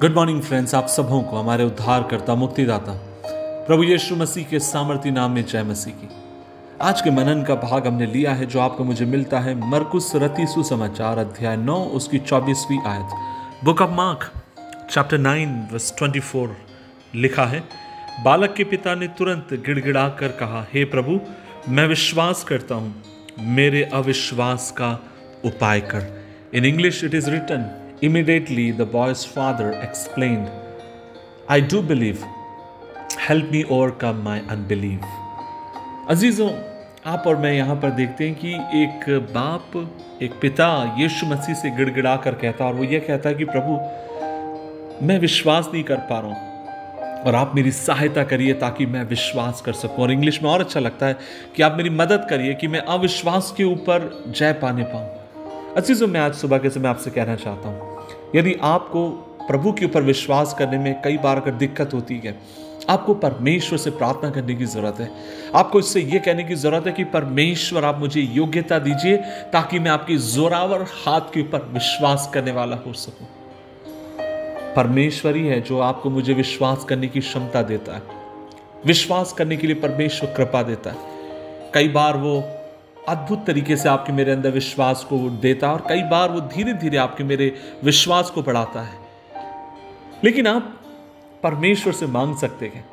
Good morning friends आप सबों को हमारे उद्धार करता मुक्तिदाता, प्रभु यीशु मसीह के सामर्थ्य नाम में जय मसीह की। आज के मनन का भाग हमने लिया है, जो आपको मुझे मिलता है मरकुस रति सुसमाचार अध्याय 9 उसकी 24वीं आयत। Book of Mark chapter 9 verse 24 लिखा है, बालक के पिता ने तुरंत गिड़गिड़ा कर कहा, हे hey प्रभु, मैं विश्वास करता हूँ। मेरे अविश्वास का उपाय कर। In English it is written Immediately, the boy's father explained, I do believe. Help me overcome my unbelief. अजीज़ों आप और मैं यहाँ पर देखते हैं कि एक बाप एक पिता यीशु मसीह से गिड़गिड़ा कर कहता और वो ये कहता है कि प्रभु मैं विश्वास नहीं कर पा रहा हूँ और आप मेरी सहायता करिए ताकि मैं विश्वास कर सकूँ और इंग्लिश में और अच्छा लगता है कि आप मेरी मदद करिए कि मैं अविश्वास के ऊपर जय पाने पाऊँ अच्छी अजीज़ों मैं आज सुबह के समय आपसे कहना चाहता हूँ यदि आपको प्रभु के ऊपर विश्वास करने में कई बार अगर दिक्कत होती है, आपको परमेश्वर से प्रार्थना करने की ज़रूरत है। आपको इससे यह कहने की ज़रूरत है कि परमेश्वर, आप मुझे योग्यता दीजिए ताकि मैं आपकी जोरावर हाथ के ऊपर विश्वास करने वाला हो सकूँ। परमेश्वर ही है जो आपको मुझे विश्वास करने की क्षमता देता है। विश्वास करने के लिए परमेश्वर कृपा देता है। कई बार वो अद्भुत तरीके से आपके मेरे अंदर विश्वास को देता है और कई बार वो धीरे धीरे आपके मेरे विश्वास को बढ़ाता है। लेकिन आप परमेश्वर से मांग सकते हैं।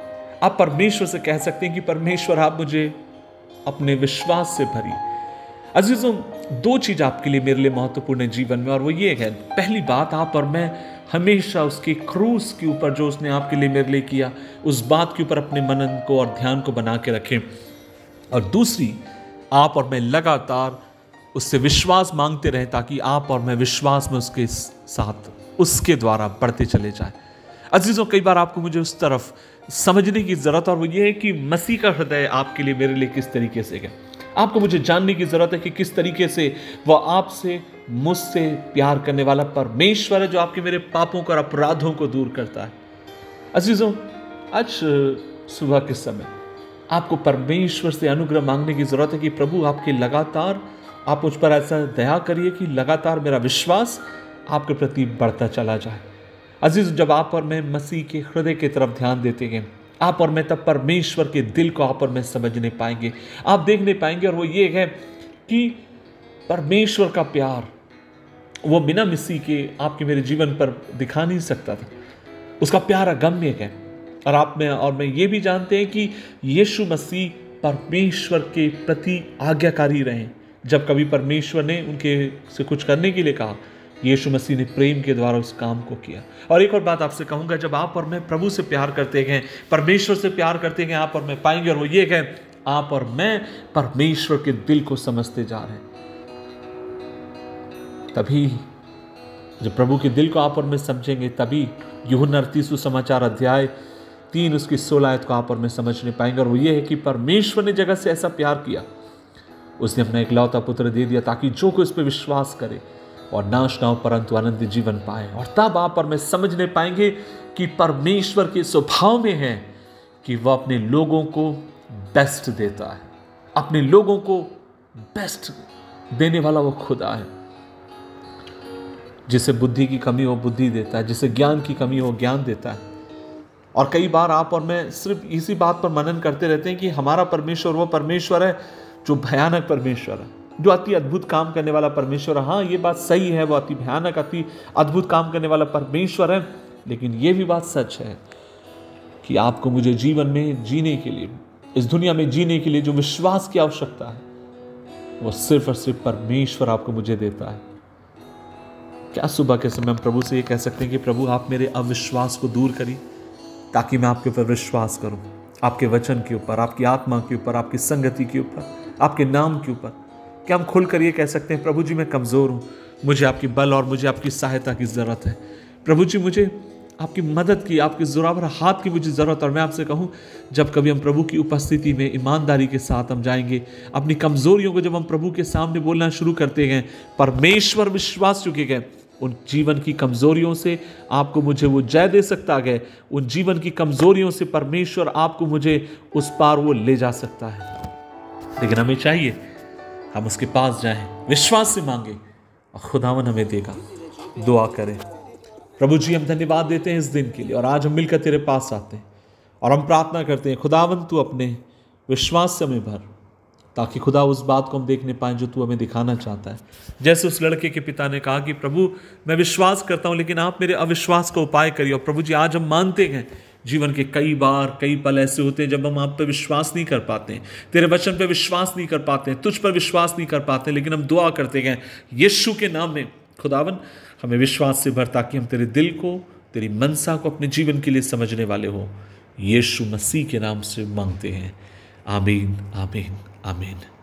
आप परमेश्वर से कह सकते हैं कि परमेश्वर, आप मुझे अपने विश्वास से भरी अजीजों, दो चीज़ आपके लिए मेरे लिए महत्वपूर्ण है जीवन में और वो ये है, पहली बात, आप और मैं हमेशा उसके क्रूस के ऊपर जो उसने आपके लिए मेरे लिए किया, उस बात के ऊपर अपने मनन को और ध्यान को बना के रखें। और दूसरी आप और मैं लगातार उससे विश्वास मांगते रहें ताकि आप और मैं विश्वास में उसके साथ, उसके द्वारा बढ़ते चले जाए। अजीज़ों, कई बार आपको मुझे उस तरफ़ समझने की ज़रूरत और वो ये है कि मसीह का हृदय आपके लिए मेरे लिए किस तरीके से है। आपको मुझे जानने की ज़रूरत है कि किस तरीके से वह आपसे, मुझसे प्यार करने वाला परमेश्वर है जो आपके मेरे पापों को और अपराधों को दूर करता है। अजीज़ों, आज सुबह के समय आपको परमेश्वर से अनुग्रह मांगने की ज़रूरत है कि प्रभु आपके लगातार, आप मुझ पर ऐसा दया करिए कि लगातार मेरा विश्वास आपके प्रति बढ़ता चला जाए। अज़ीज़, जब आप और मैं मसीह के हृदय की तरफ़ ध्यान देते हैं, आप और मैं तब परमेश्वर के दिल को आप और मैं समझने पाएँगे। आप देख नहीं पाएँगे और वो ये है कि परमेश्वर का प्यार, वो बिना मसीह के आपके मेरे जीवन पर दिखा नहीं सकता था। उसका प्यार अगम्य है। और आप में और मैं ये भी जानते हैं कि यीशु मसीह परमेश्वर के प्रति आज्ञाकारी रहे। जब कभी परमेश्वर ने उनके से कुछ करने के लिए कहा, यीशु मसीह ने प्रेम के द्वारा उस काम को किया। और एक और बात आपसे कहूँगा, जब आप और मैं प्रभु से प्यार करते हैं, परमेश्वर से प्यार करते हैं, आप और मैं पाएँगे। और वो ये है आप और मैं परमेश्वर के दिल को समझते जा रहे हैं। तभी जब प्रभु के दिल को आप और मैं समझेंगे, तभी युह नरती सुसमाचार अध्याय तीन उसकी सोलह आयत को आप और मैं समझ नहीं पाएँगे। और वो ये है कि परमेश्वर ने जगत से ऐसा प्यार किया। उसने अपना इकलौता पुत्र दे दिया ताकि जो कोई उस पर विश्वास करे और नाश ना हो, परंतु आनंद जीवन पाए। और तब आप और मैं समझ नहीं पाएँगे कि परमेश्वर के स्वभाव में है कि वह अपने लोगों को बेस्ट देता है। अपने लोगों को बेस्ट देने वाला वो खुदा है। जिसे बुद्धि की कमी हो, बुद्धि देता है। जिसे ज्ञान की कमी हो, ज्ञान देता है। और कई बार आप और मैं सिर्फ़ इसी बात पर मनन करते रहते हैं कि हमारा परमेश्वर वो परमेश्वर है जो भयानक परमेश्वर है, जो अति अद्भुत काम करने वाला परमेश्वर है। हाँ ये बात सही है, वो अति भयानक, अति अद्भुत काम करने वाला परमेश्वर है, लेकिन ये भी बात सच है कि आपको मुझे जीवन में जीने के लिए, इस दुनिया में जीने के लिए जो विश्वास की आवश्यकता है, वो सिर्फ़ और सिर्फ़ परमेश्वर आपको मुझे देता है। क्या सुबह के समय हम प्रभु से ये कह सकते हैं कि प्रभु, आप मेरे अविश्वास को दूर करिए। ताकि मैं आपके ऊपर विश्वास करूँ, आपके वचन के ऊपर, आपकी आत्मा के ऊपर, आपकी संगति के ऊपर, आपके नाम के ऊपर। क्या हम खुल कर ये कह सकते हैं, प्रभु जी, मैं कमज़ोर हूँ, मुझे आपकी बल और मुझे आपकी सहायता की ज़रूरत है। प्रभु जी, मुझे आपकी मदद की, आपकी जोरावर हाथ की मुझे ज़रूरत और मैं आपसे कहूँ, जब कभी हम प्रभु की उपस्थिति में ईमानदारी के साथ हम जाएँगे, अपनी कमज़ोरियों को जब हम प्रभु के सामने बोलना शुरू करते हैं, परमेश्वर विश्वास चुके गए उन जीवन की कमजोरियों से आपको मुझे वो जय दे सकता है। उन जीवन की कमजोरियों से परमेश्वर आपको मुझे उस पार वो ले जा सकता है। लेकिन हमें चाहिए, हम उसके पास जाएँ, विश्वास से मांगे और खुदावन हमें देगा। दुआ करें। प्रभु जी, हम धन्यवाद देते हैं इस दिन के लिए और आज हम मिलकर तेरे पास आते हैं और हम प्रार्थना करते हैं, खुदावन तू अपने विश्वास से हमें भर। ताकि खुदा उस बात को हम देख नहीं पाए जो तू हमें दिखाना चाहता है। जैसे उस लड़के के पिता ने कहा कि, प्रभु, मैं विश्वास करता हूँ, लेकिन आप मेरे अविश्वास का उपाय करिए। और प्रभु जी, आज हम मानते हैं, जीवन के कई बार, कई पल ऐसे होते हैं जब हम आप पर विश्वास नहीं कर पाते हैं। तेरे वचन पर विश्वास नहीं कर पाते हैं, तुझ पर विश्वास नहीं कर पाते लेकिन हम दुआ करते हैं, यीशु के नाम में, खुदावन, हमें विश्वास से भर ताकि हम तेरे दिल को, तेरी मनसा को अपने जीवन के लिए समझने वाले हो। यीशु मसीह के नाम से मांगते हैं। आमीन आमीन। आमीन